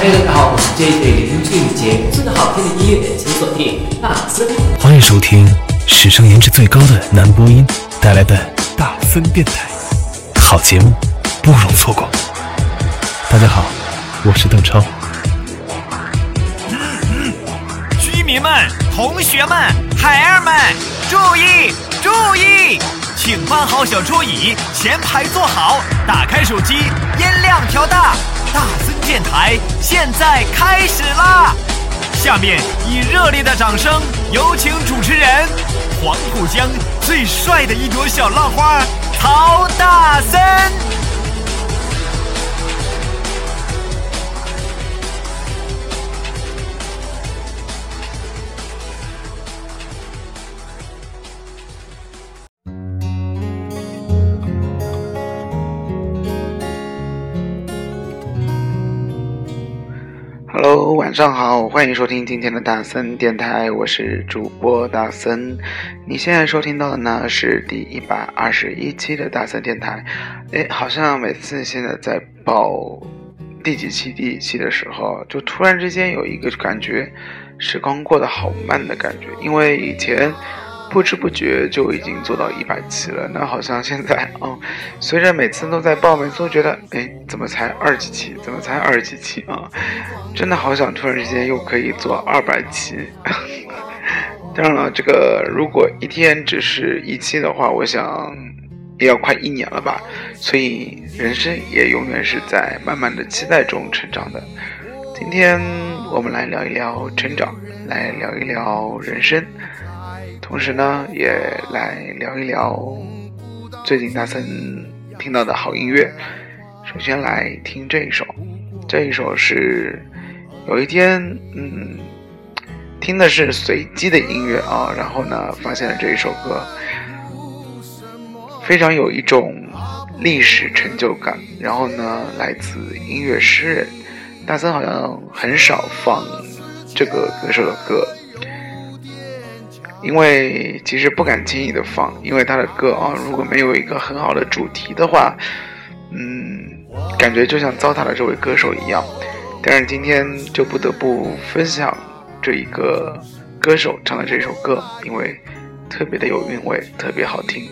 嘿，大家好，我是 JJ 林俊杰，最好听的音乐，请锁定大森。欢迎收听史上颜值最高的男播音带来的大森电台，好节目不容错过。大家好，我是邓超。居民们、同学们、孩儿们，注意注意，请搬好小桌椅，前排坐好，打开手机，音量调大。大电台现在开始啦！下面以热烈的掌声，有请主持人黄浦江最帅的一朵小浪花曹大森。晚上好，欢迎收听今天的大森电台，我是主播大森。你现在收听到的呢是第一百二十一期的大森电台。哎，好像每次现在在报第几期、第几期的时候，就突然之间有一个感觉，时光过得好慢的感觉，因为以前。不知不觉就已经做到一百期了，那好像现在，嗯，随着每次都在报，每次都觉得，哎，怎么才二几期？怎么才二几期啊？真的好想突然之间又可以做二百期。当然了，这个如果一天只是一期的话，我想也要快一年了吧。所以人生也永远是在慢慢的期待中成长的。今天我们来聊一聊成长，来聊一聊人生。同时呢，也来聊一聊最近大森听到的好音乐。首先来听这一首，这一首是有一天，嗯，听的是随机的音乐啊，然后呢，发现了这一首歌，非常有一种历史成就感。然后呢，来自音乐诗人，大森好像很少放这个歌手的歌。因为其实不敢轻易的放，因为他的歌啊，如果没有一个很好的主题的话，嗯，感觉就像糟蹋了这位歌手一样。但是今天就不得不分享这一个歌手唱的这首歌，因为特别的有韵味，特别好听，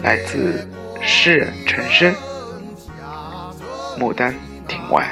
来自诗人陈升，《牡丹亭外》。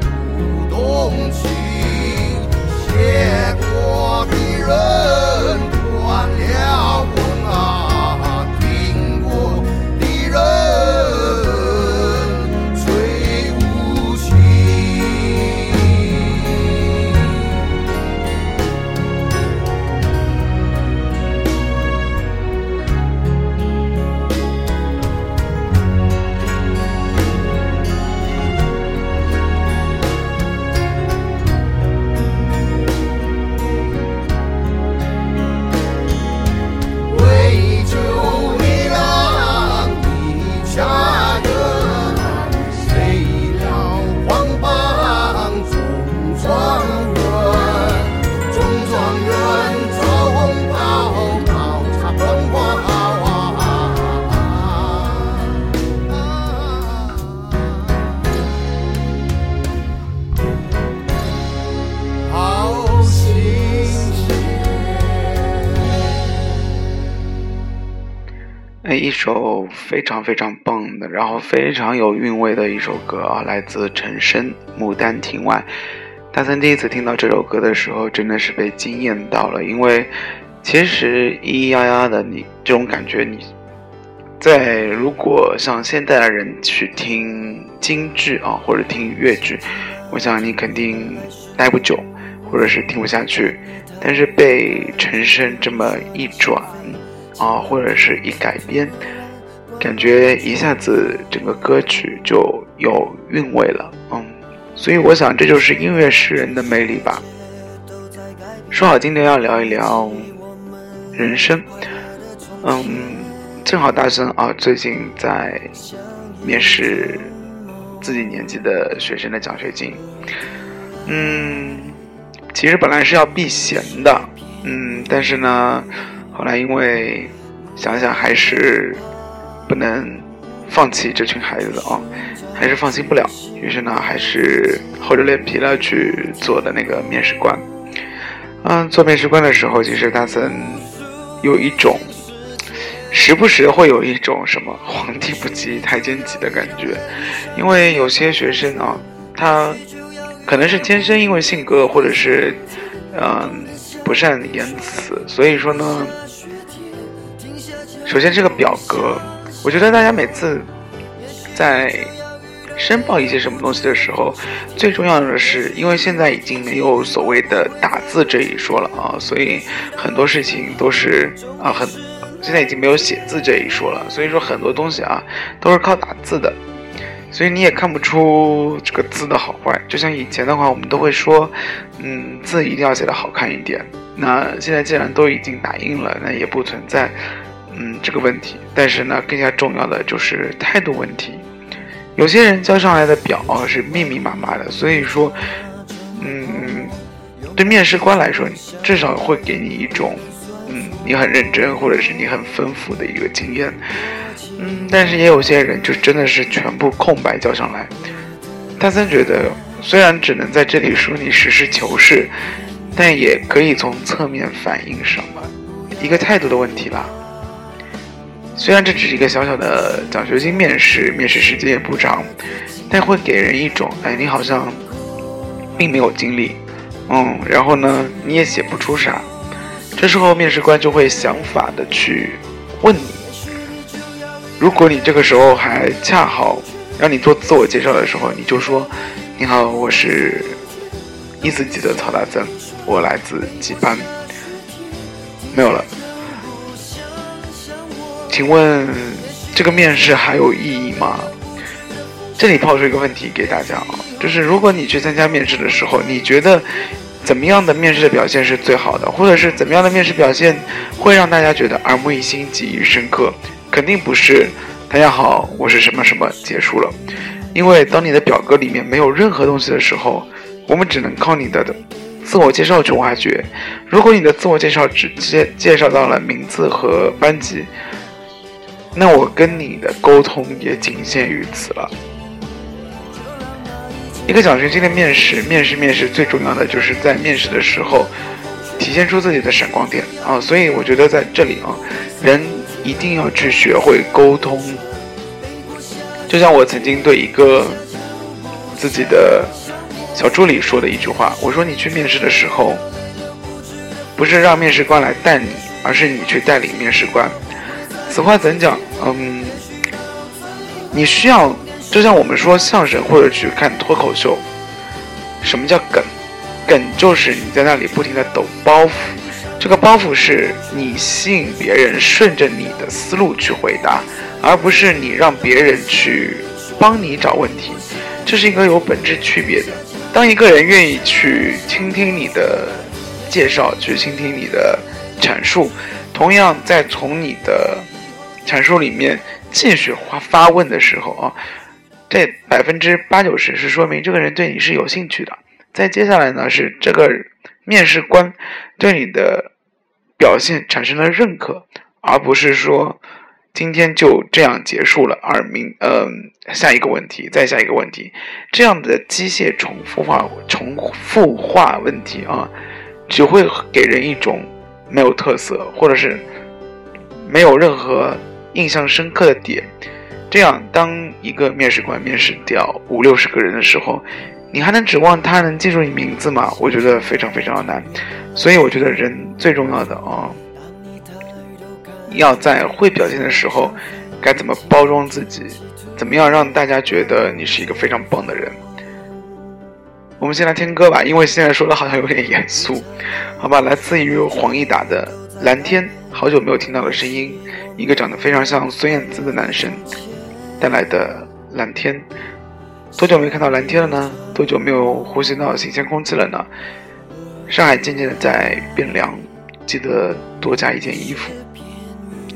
不动情，写过的人。一首非常非常棒的，然后非常有韵味的一首歌啊，来自陈升《牡丹亭外》。大森第一次听到这首歌的时候，真的是被惊艳到了，因为其实咿咿呀呀的你这种感觉，你在如果像现代的人去听京剧啊，或者听粤剧，我想你肯定待不久，或者是听不下去。但是被陈升这么一转啊，或者是一改编，感觉一下子整个歌曲就有韵味了。嗯，所以我想这就是音乐诗人的魅力吧。说好今天要聊一聊人生，嗯，正好大森啊最近在面试自己年纪的学生的奖学金，嗯，其实本来是要避嫌的，嗯，但是呢，后来因为想想还是不能放弃这群孩子啊，还是放弃不了，于是呢，还是厚着脸皮了去做的那个面试官。嗯，做面试官的时候，其实大森有一种，时不时会有一种什么皇帝不急太监急的感觉，因为有些学生啊，他可能是天生因为性格或者是嗯不善言辞，所以说呢，首先这个表格，我觉得大家每次在申报一些什么东西的时候，最重要的是，因为现在已经没有所谓的打字这一说了啊，所以很多事情都是啊很，现在已经没有写字这一说了，所以说很多东西啊都是靠打字的，所以你也看不出这个字的好坏。就像以前的话，我们都会说，嗯，字一定要写的好看一点。那现在既然都已经打印了，那也不存在嗯这个问题。但是呢，更加重要的就是态度问题。有些人交上来的表是密密麻麻的，所以说，嗯，对面试官来说，至少会给你一种，嗯，你很认真或者是你很丰富的一个经验，嗯，但是也有些人就真的是全部空白交上来。大森觉得，虽然只能在这里说你实事求是，但也可以从侧面反映什么，一个态度的问题啦。虽然这只是一个小小的奖学金面试，面试时间也不长，但会给人一种，哎，你好像并没有经历，嗯，然后呢，你也写不出啥，这时候面试官就会想法的去问你，如果你这个时候还恰好让你做自我介绍的时候，你就说，你好，我是一四级的曹大森，我来自几班，没有了。请问这个面试还有意义吗？这里抛出一个问题给大家啊，就是如果你去参加面试的时候，你觉得怎么样的面试的表现是最好的，或者是怎么样的面试表现会让大家觉得耳目一新、记忆深刻？肯定不是大家好，我是什么什么结束了，因为当你的表格里面没有任何东西的时候，我们只能靠你的自我介绍去挖掘。如果你的自我介绍只介介绍到了名字和班级，那我跟你的沟通也仅限于此了。一个奖学金的面试，面试面试最重要的就是在面试的时候体现出自己的闪光点啊！所以我觉得在这里啊，人一定要去学会沟通。就像我曾经对一个自己的小助理说的一句话，我说你去面试的时候，不是让面试官来带你，而是你去带领面试官。此话怎讲？嗯，你需要就像我们说相声或者去看脱口秀，什么叫梗？梗就是你在那里不停的抖包袱，这个包袱是你吸引别人顺着你的思路去回答，而不是你让别人去帮你找问题，这是一个有本质区别的。当一个人愿意去倾听你的介绍，去倾听你的阐述，同样在从你的阐述里面继续发发问的时候啊，这百分之八九十是说明这个人对你是有兴趣的。再接下来呢，是这个面试官对你的表现产生了认可，而不是说。今天就这样结束了，而明嗯下一个问题，再下一个问题，这样的机械重复化、重复化问题啊，只会给人一种没有特色，或者是没有任何印象深刻的点。这样，当一个面试官面试掉五六十个人的时候，你还能指望他能记住你名字吗？我觉得非常非常的难。所以，我觉得人最重要的啊。要在会表现的时候，该怎么包装自己？怎么样让大家觉得你是一个非常棒的人？我们先来听歌吧，因为现在说的好像有点严肃，好吧？来自于黄义达的《蓝天》，好久没有听到的声音，一个长得非常像孙燕姿的男生带来的《蓝天》。多久没看到蓝天了呢？多久没有呼吸到新鲜空气了呢？上海渐渐的在变凉，记得多加一件衣服。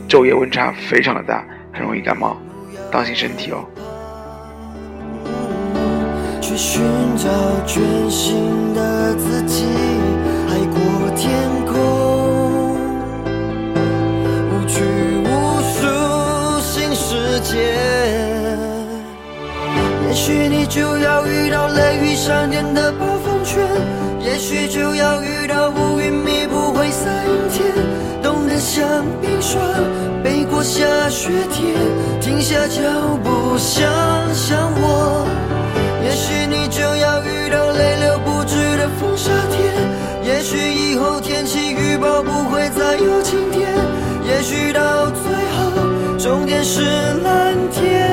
昼夜温差非常的大，很容易感冒，当心身体哦。去寻找全新的自己，海过天也许你就要遇到雷雨闪电的暴风圈，也许就要遇到乌云密布灰色阴天。冻得像冰霜，背过下雪天，停下脚步想想我。也许你就要遇到泪流不止的风沙天，也许以后天气预报不会再有晴天，也许到最后终点是蓝天。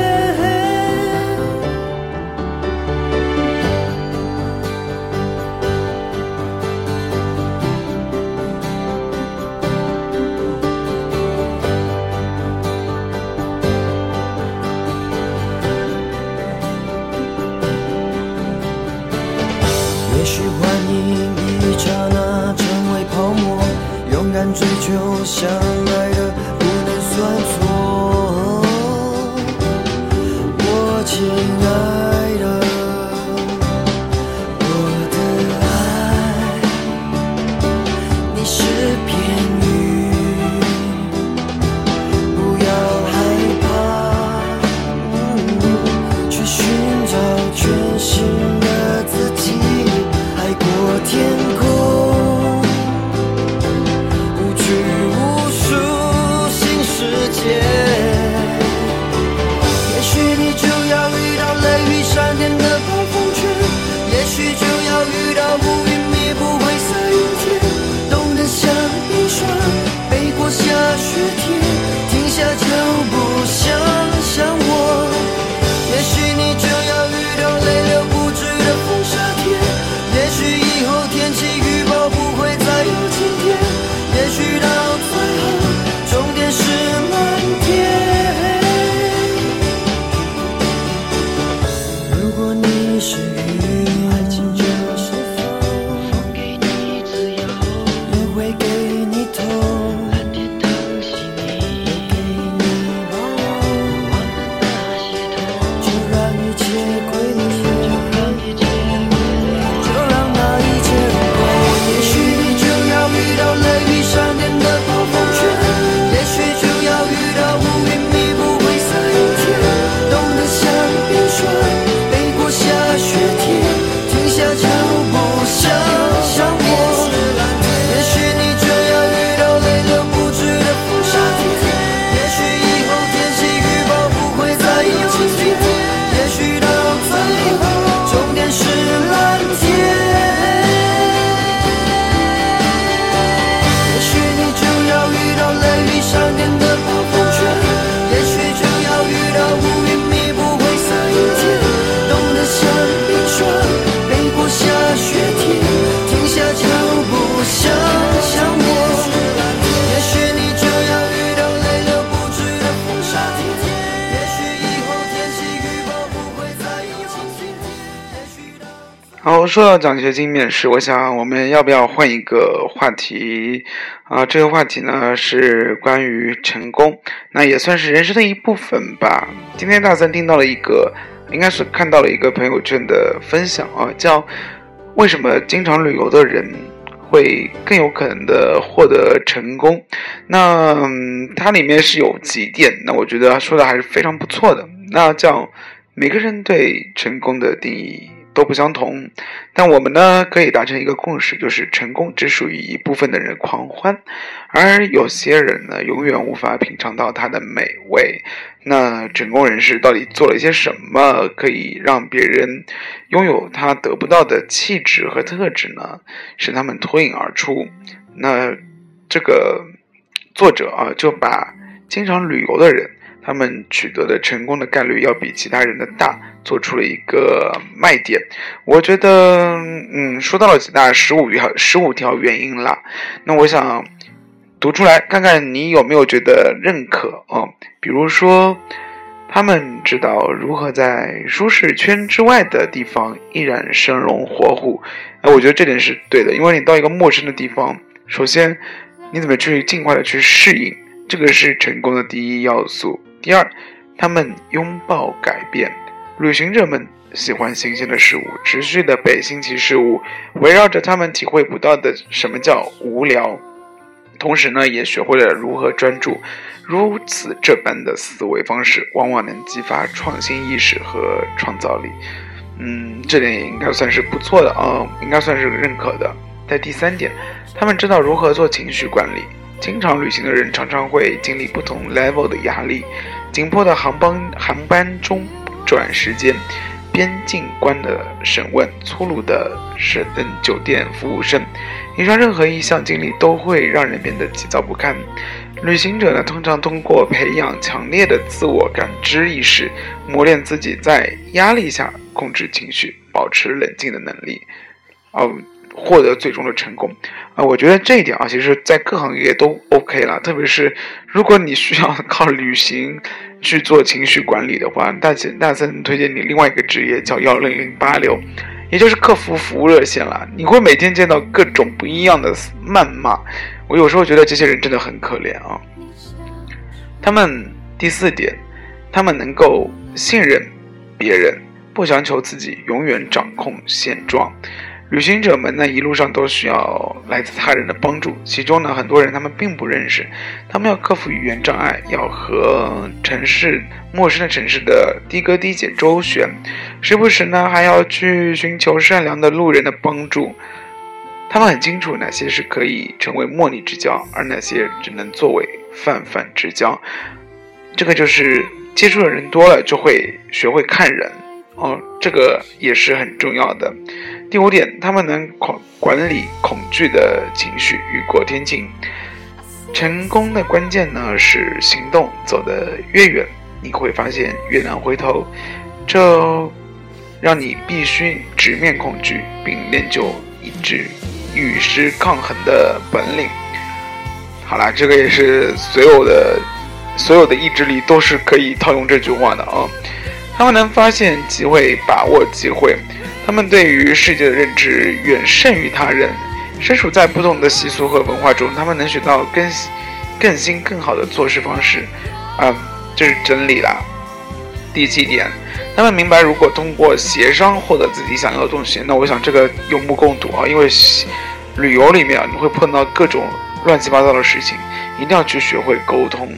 追求相爱的不能算错，我亲爱的，我的爱，你是好，说到奖学金面试，我想我们要不要换一个话题啊？这个话题呢是关于成功，那也算是人生的一部分吧。今天大三听到了一个，应该是看到了一个朋友圈的分享啊，叫为什么经常旅游的人会更有可能的获得成功？那、嗯、它里面是有几点，那我觉得说的还是非常不错的。那叫每个人对成功的定义都不相同，但我们呢可以达成一个共识，就是成功只属于一部分的人狂欢，而有些人呢永远无法品尝到它的美味。那成功人士到底做了一些什么，可以让别人拥有他得不到的气质和特质呢？使他们脱颖而出。那这个作者啊，就把经常旅游的人。他们取得的成功的概率要比其他人的大，做出了一个卖点。我觉得，嗯，说到了几大十五条十五条原因啦。那我想读出来，看看你有没有觉得认可哦。比如说，他们知道如何在舒适圈之外的地方依然生龙活虎。哎，我觉得这点是对的，因为你到一个陌生的地方，首先你怎么去尽快的去适应，这个是成功的第一要素。第二，他们拥抱改变。旅行者们喜欢新鲜的事物，持续的被新奇事物围绕着他们体会不到的什么叫无聊。同时呢，也学会了如何专注。如此这般的思维方式，往往能激发创新意识和创造力。嗯，这点也应该算是不错的啊、应该算是认可的。在第三点，他们知道如何做情绪管理。经常旅行的人常常会经历不同 level 的压力，紧迫的航班航班中转时间，边境关的审问，粗鲁的是嗯酒店服务生，以上任何一项经历都会让人变得急躁不堪。旅行者呢，通常通过培养强烈的自我感知意识，磨练自己在压力下控制情绪、保持冷静的能力。哦。获得最终的成功，啊、我觉得这一点啊，其实在各行业都 OK 了。特别是如果你需要靠旅行去做情绪管理的话，大姐大森推荐你另外一个职业叫幺零零八六，也就是客服服务热线了。你会每天见到各种不一样的谩骂，我有时候觉得这些人真的很可怜啊。他们第四点，他们能够信任别人，不强求自己永远掌控现状。旅行者们呢，一路上都需要来自他人的帮助，其中呢，很多人他们并不认识，他们要克服语言障碍，要和城市陌生的城市的的哥的姐周旋，时不时呢还要去寻求善良的路人的帮助。他们很清楚哪些是可以成为莫逆之交，而哪些只能作为泛泛之交。这个就是接触的人多了，就会学会看人哦，这个也是很重要的。第五点，他们能管管理恐惧的情绪，雨过天晴。成功的关键呢是行动，走得越远，你会发现越难回头。这让你必须直面恐惧，并练就一致与之抗衡的本领。好啦，这个也是所有的所有的意志力都是可以套用这句话的啊。他们能发现机会，把握机会。他们对于世界的认知远胜于他人，身处在不同的习俗和文化中，他们能学到更更新、更好的做事方式，啊、嗯，这是真理啦。第七点，他们明白，如果通过协商获得自己想要的东西，那我想这个有目共睹啊，因为旅游里面啊，你会碰到各种乱七八糟的事情，一定要去学会沟通。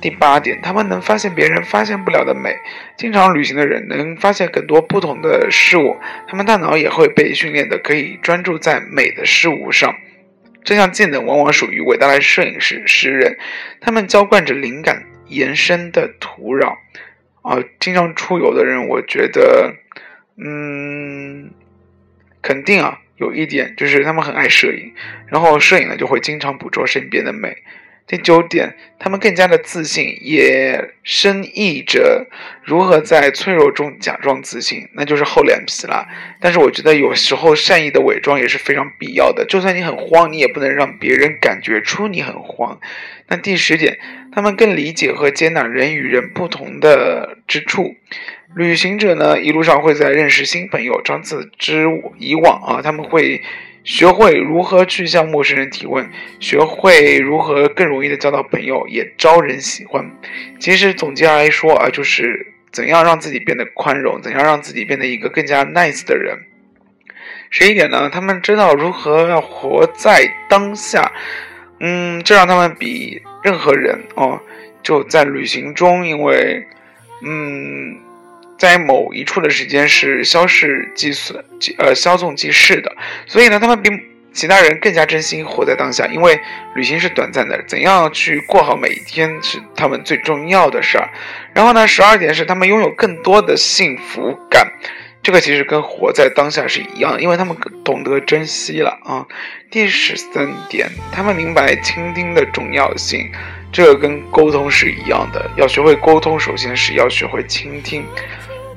第八点，他们能发现别人发现不了的美。经常旅行的人能发现更多不同的事物，他们大脑也会被训练的可以专注在美的事物上。这项技能往往属于伟大的摄影师、诗人，他们浇灌着灵感延伸的土壤。啊，经常出游的人，我觉得，嗯，肯定啊，有一点就是他们很爱摄影，然后摄影呢就会经常捕捉身边的美。第九点，他们更加的自信，也深意着如何在脆弱中假装自信，那就是厚脸皮啦。但是我觉得有时候善意的伪装也是非常必要的，就算你很慌，你也不能让别人感觉出你很慌。那第十点，他们更理解和接纳人与人不同的之处。旅行者呢，一路上会在认识新朋友，长此之以往啊，他们会学会如何去向陌生人提问，学会如何更容易的交到朋友，也招人喜欢。其实总结来说啊，就是怎样让自己变得宽容，怎样让自己变得一个更加 nice 的人。十一点呢，他们知道如何要活在当下，嗯，这让他们比任何人哦，就在旅行中，因为嗯。在某一处的时间是消逝即损，呃，消纵即逝的，所以呢，他们比其他人更加珍惜活在当下，因为旅行是短暂的，怎样去过好每一天是他们最重要的事儿。然后呢，十二点是他们拥有更多的幸福感，这个其实跟活在当下是一样，因为他们懂得珍惜了啊。第十三点，他们明白倾听的重要性，这个跟沟通是一样的，要学会沟通，首先是要学会倾听。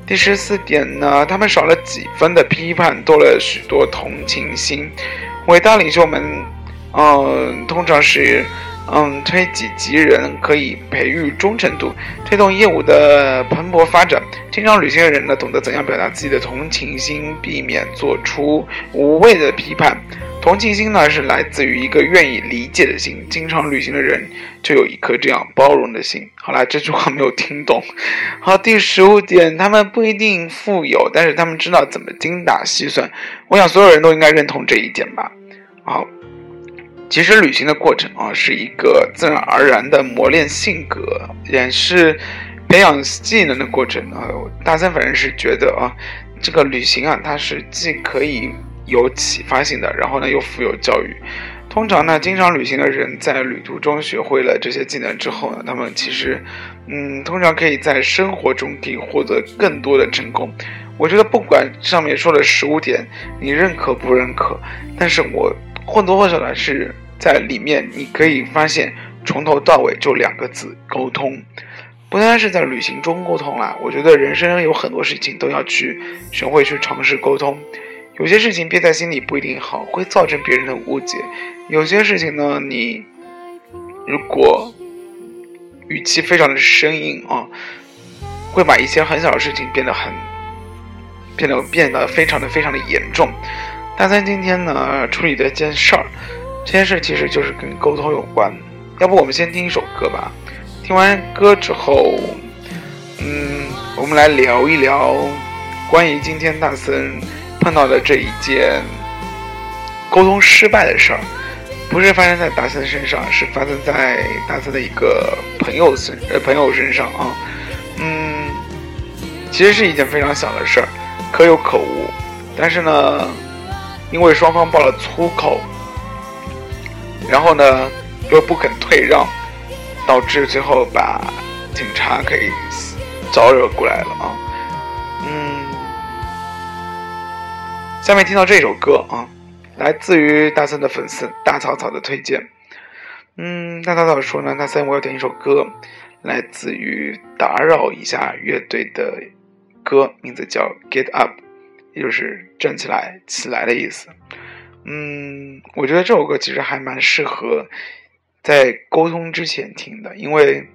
第十四点呢，他们少了几分的批判，多了许多同情心。伟大领袖们，嗯，通常是，嗯，推己及人，可以培育忠诚度，推动业务的蓬勃发展。经常旅行的人呢，懂得怎样表达自己的同情心，避免做出无谓的批判。同情心呢，是来自于一个愿意理解的心。经常旅行的人就有一颗这样包容的心。好啦，这句话没有听懂。好，第十五点，他们不一定富有，但是他们知道怎么精打细算。我想所有人都应该认同这一点吧。好，其实旅行的过程啊，是一个自然而然的磨练性格，也是培养技能的过程啊。大三反正是觉得啊，这个旅行啊，它是既可以。有启发性的，然后呢又富有教育。通常呢，经常旅行的人在旅途中学会了这些技能之后呢，他们其实，嗯，通常可以在生活中可以获得更多的成功。我觉得不管上面说的十五点你认可不认可，但是我或多或少的是在里面你可以发现，从头到尾就两个字：沟通。不单是在旅行中沟通啦，我觉得人生有很多事情都要去学会去尝试沟通。有些事情憋在心里不一定好，会造成别人的误解。有些事情呢，你如果语气非常的生硬啊，会把一些很小的事情变得很变得变得非常的非常的严重。大三今天呢处理的一件事儿，这件事其实就是跟沟通有关。要不我们先听一首歌吧，听完歌之后，嗯，我们来聊一聊关于今天大森。碰到的这一件沟通失败的事儿，不是发生在大森身上，是发生在大森的一个朋友身呃朋友身上啊。嗯，其实是一件非常小的事儿，可有可无。但是呢，因为双方爆了粗口，然后呢又不肯退让，导致最后把警察给招惹过来了啊。嗯下面听到这首歌啊，来自于大森的粉丝大草草的推荐。嗯，大草草说呢，大森我要点一首歌，来自于打扰一下乐队的歌，名字叫《Get Up》，也就是站起来、起来的意思。嗯，我觉得这首歌其实还蛮适合在沟通之前听的，因为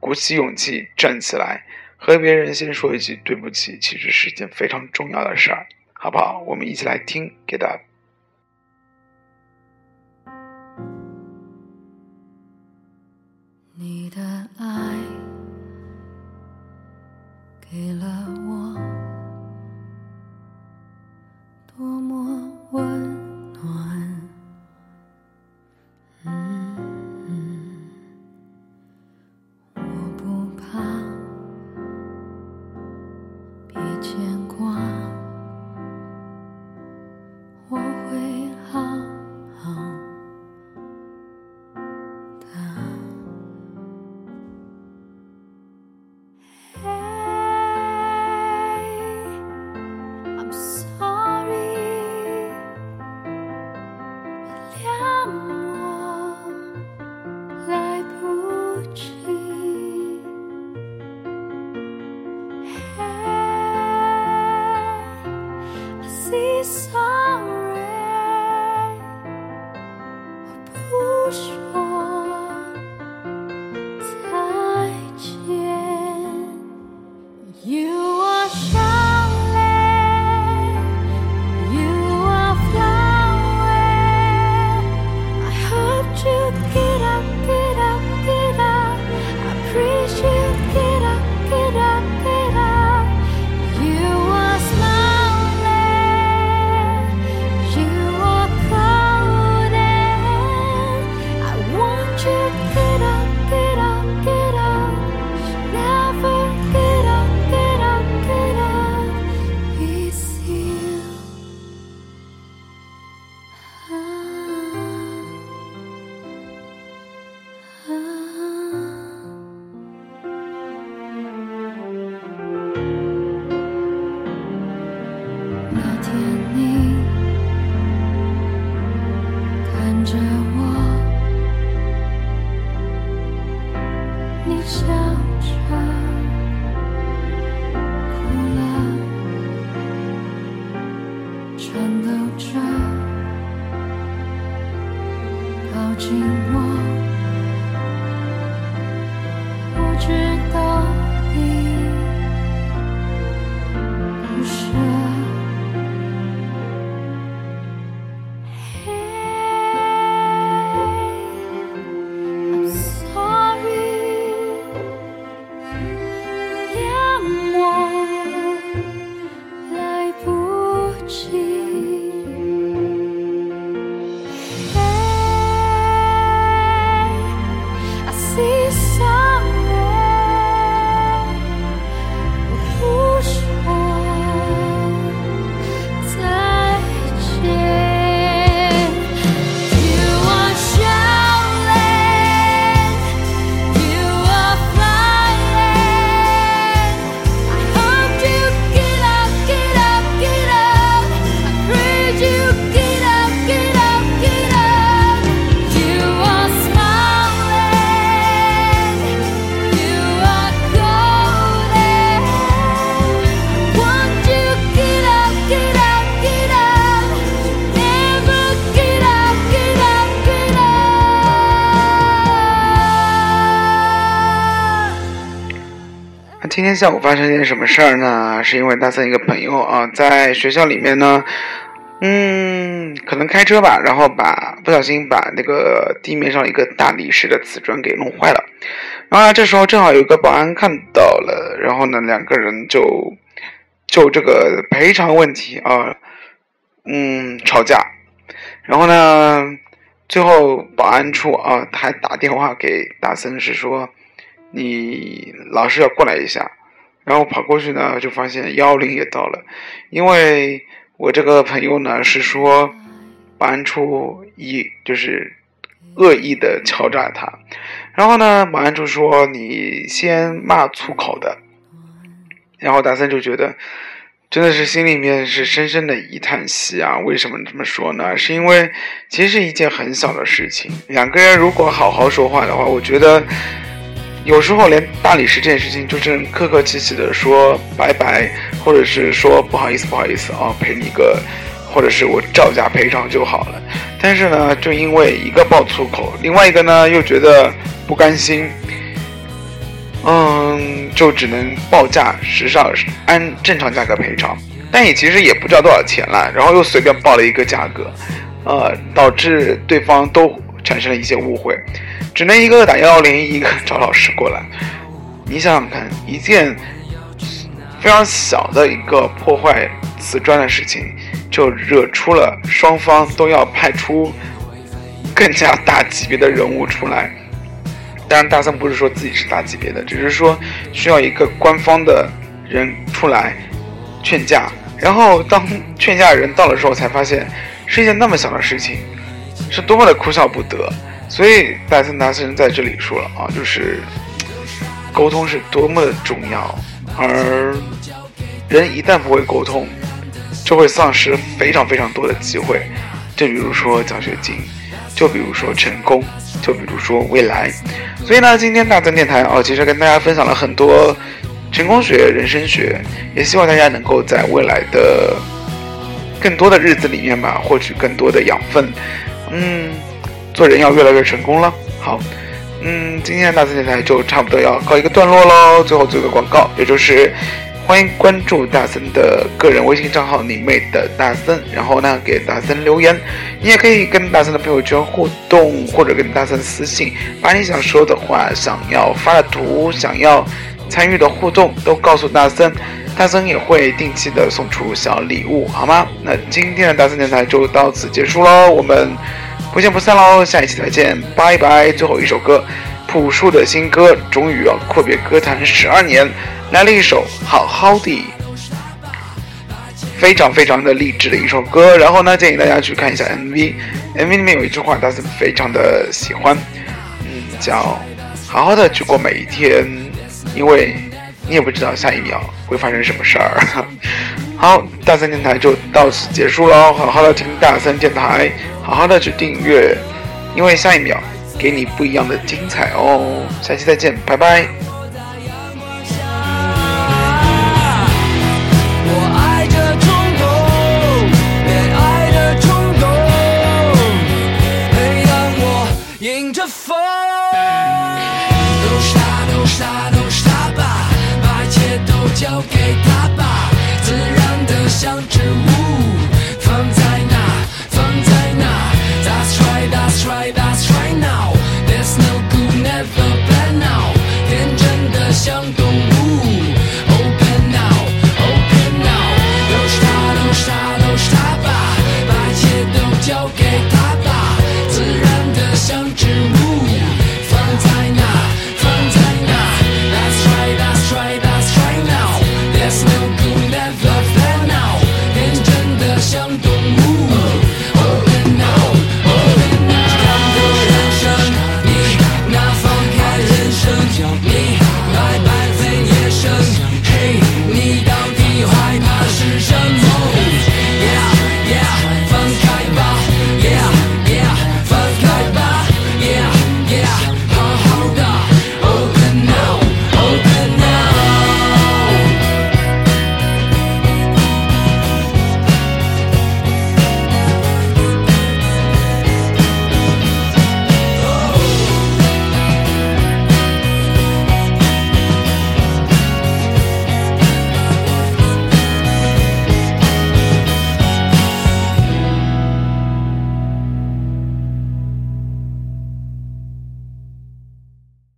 鼓起勇气站起来，和别人先说一句对不起，其实是一件非常重要的事儿。好不好？我们一起来听《Get Up》。你的爱给了我多么温那今天下午发生一件什么事儿呢？是因为大森一个朋友啊，在学校里面呢，嗯，可能开车吧，然后把不小心把那个地面上一个大理石的瓷砖给弄坏了。然后，这时候正好有个保安看到了，然后呢，两个人就就这个赔偿问题啊，嗯，吵架。然后呢，最后保安处啊，还打电话给大森，是说你老师要过来一下。然后跑过去呢，就发现幺幺零也到了，因为我这个朋友呢是说保安处一就是恶意的敲诈他，然后呢，保安处说你先骂粗口的，然后大森就觉得真的是心里面是深深的一叹息啊！为什么这么说呢？是因为其实一件很小的事情，两个人如果好好说话的话，我觉得有时候连大理石这件事情，就是客客气气的说拜拜，或者是说不好意思不好意思啊，赔你个，或者是我照价赔偿就好了。但是呢，就因为一个爆粗口，另外一个呢又觉得不甘心，嗯，就只能报价，实际上按正常价格赔偿，但也其实也不知道多少钱了，然后又随便报了一个价格，呃，导致对方都产生了一些误会，只能一个个打幺幺零，一个 找老师过来。你想想看，一件非常小的一个破坏瓷砖的事情，就惹出了双方都要派出更加大级别的人物出来。当然，大森不是说自己是大级别的，只是说需要一个官方的人出来劝架。然后当劝架人到的时候，才发现是一件那么小的事情，是多么的哭笑不得。所以戴森达森在这里说了啊，就是沟通是多么的重要，而人一旦不会沟通，就会丧失非常非常多的机会。就比如说奖学金，就比如说成功，就比如说未来。所以呢，今天大森电台哦，其实跟大家分享了很多成功学、人生学，也希望大家能够在未来的更多的日子里面吧，获取更多的养分。嗯，做人要越来越成功了。好，嗯，今天的大森电台就差不多要告一个段落喽。最后做个广告，也就是欢迎关注大森的个人微信账号“你妹的大森”，然后呢给大森留言。你也可以跟大森的朋友圈互动，或者跟大森私信，把你想说的话、想要发的图、想要参与的互动都告诉大森，大森也会定期的送出小礼物，好吗？那今天的大森电台就到此结束喽，我们不见不散喽，下一期再见，拜拜。最后一首歌，朴树的新歌，终于要阔别歌坛十二年，来了一首《好好的》。非常非常的励志的一首歌，然后呢，建议大家去看一下 MV，MV 里面有一句话，大家非常的喜欢，嗯，叫好好的去过每一天，因为你也不知道下一秒会发生什么事儿。好，大三电台就到此结束喽，好好的听大三电台，好好的去订阅，因为下一秒给你不一样的精彩哦，下期再见，拜拜。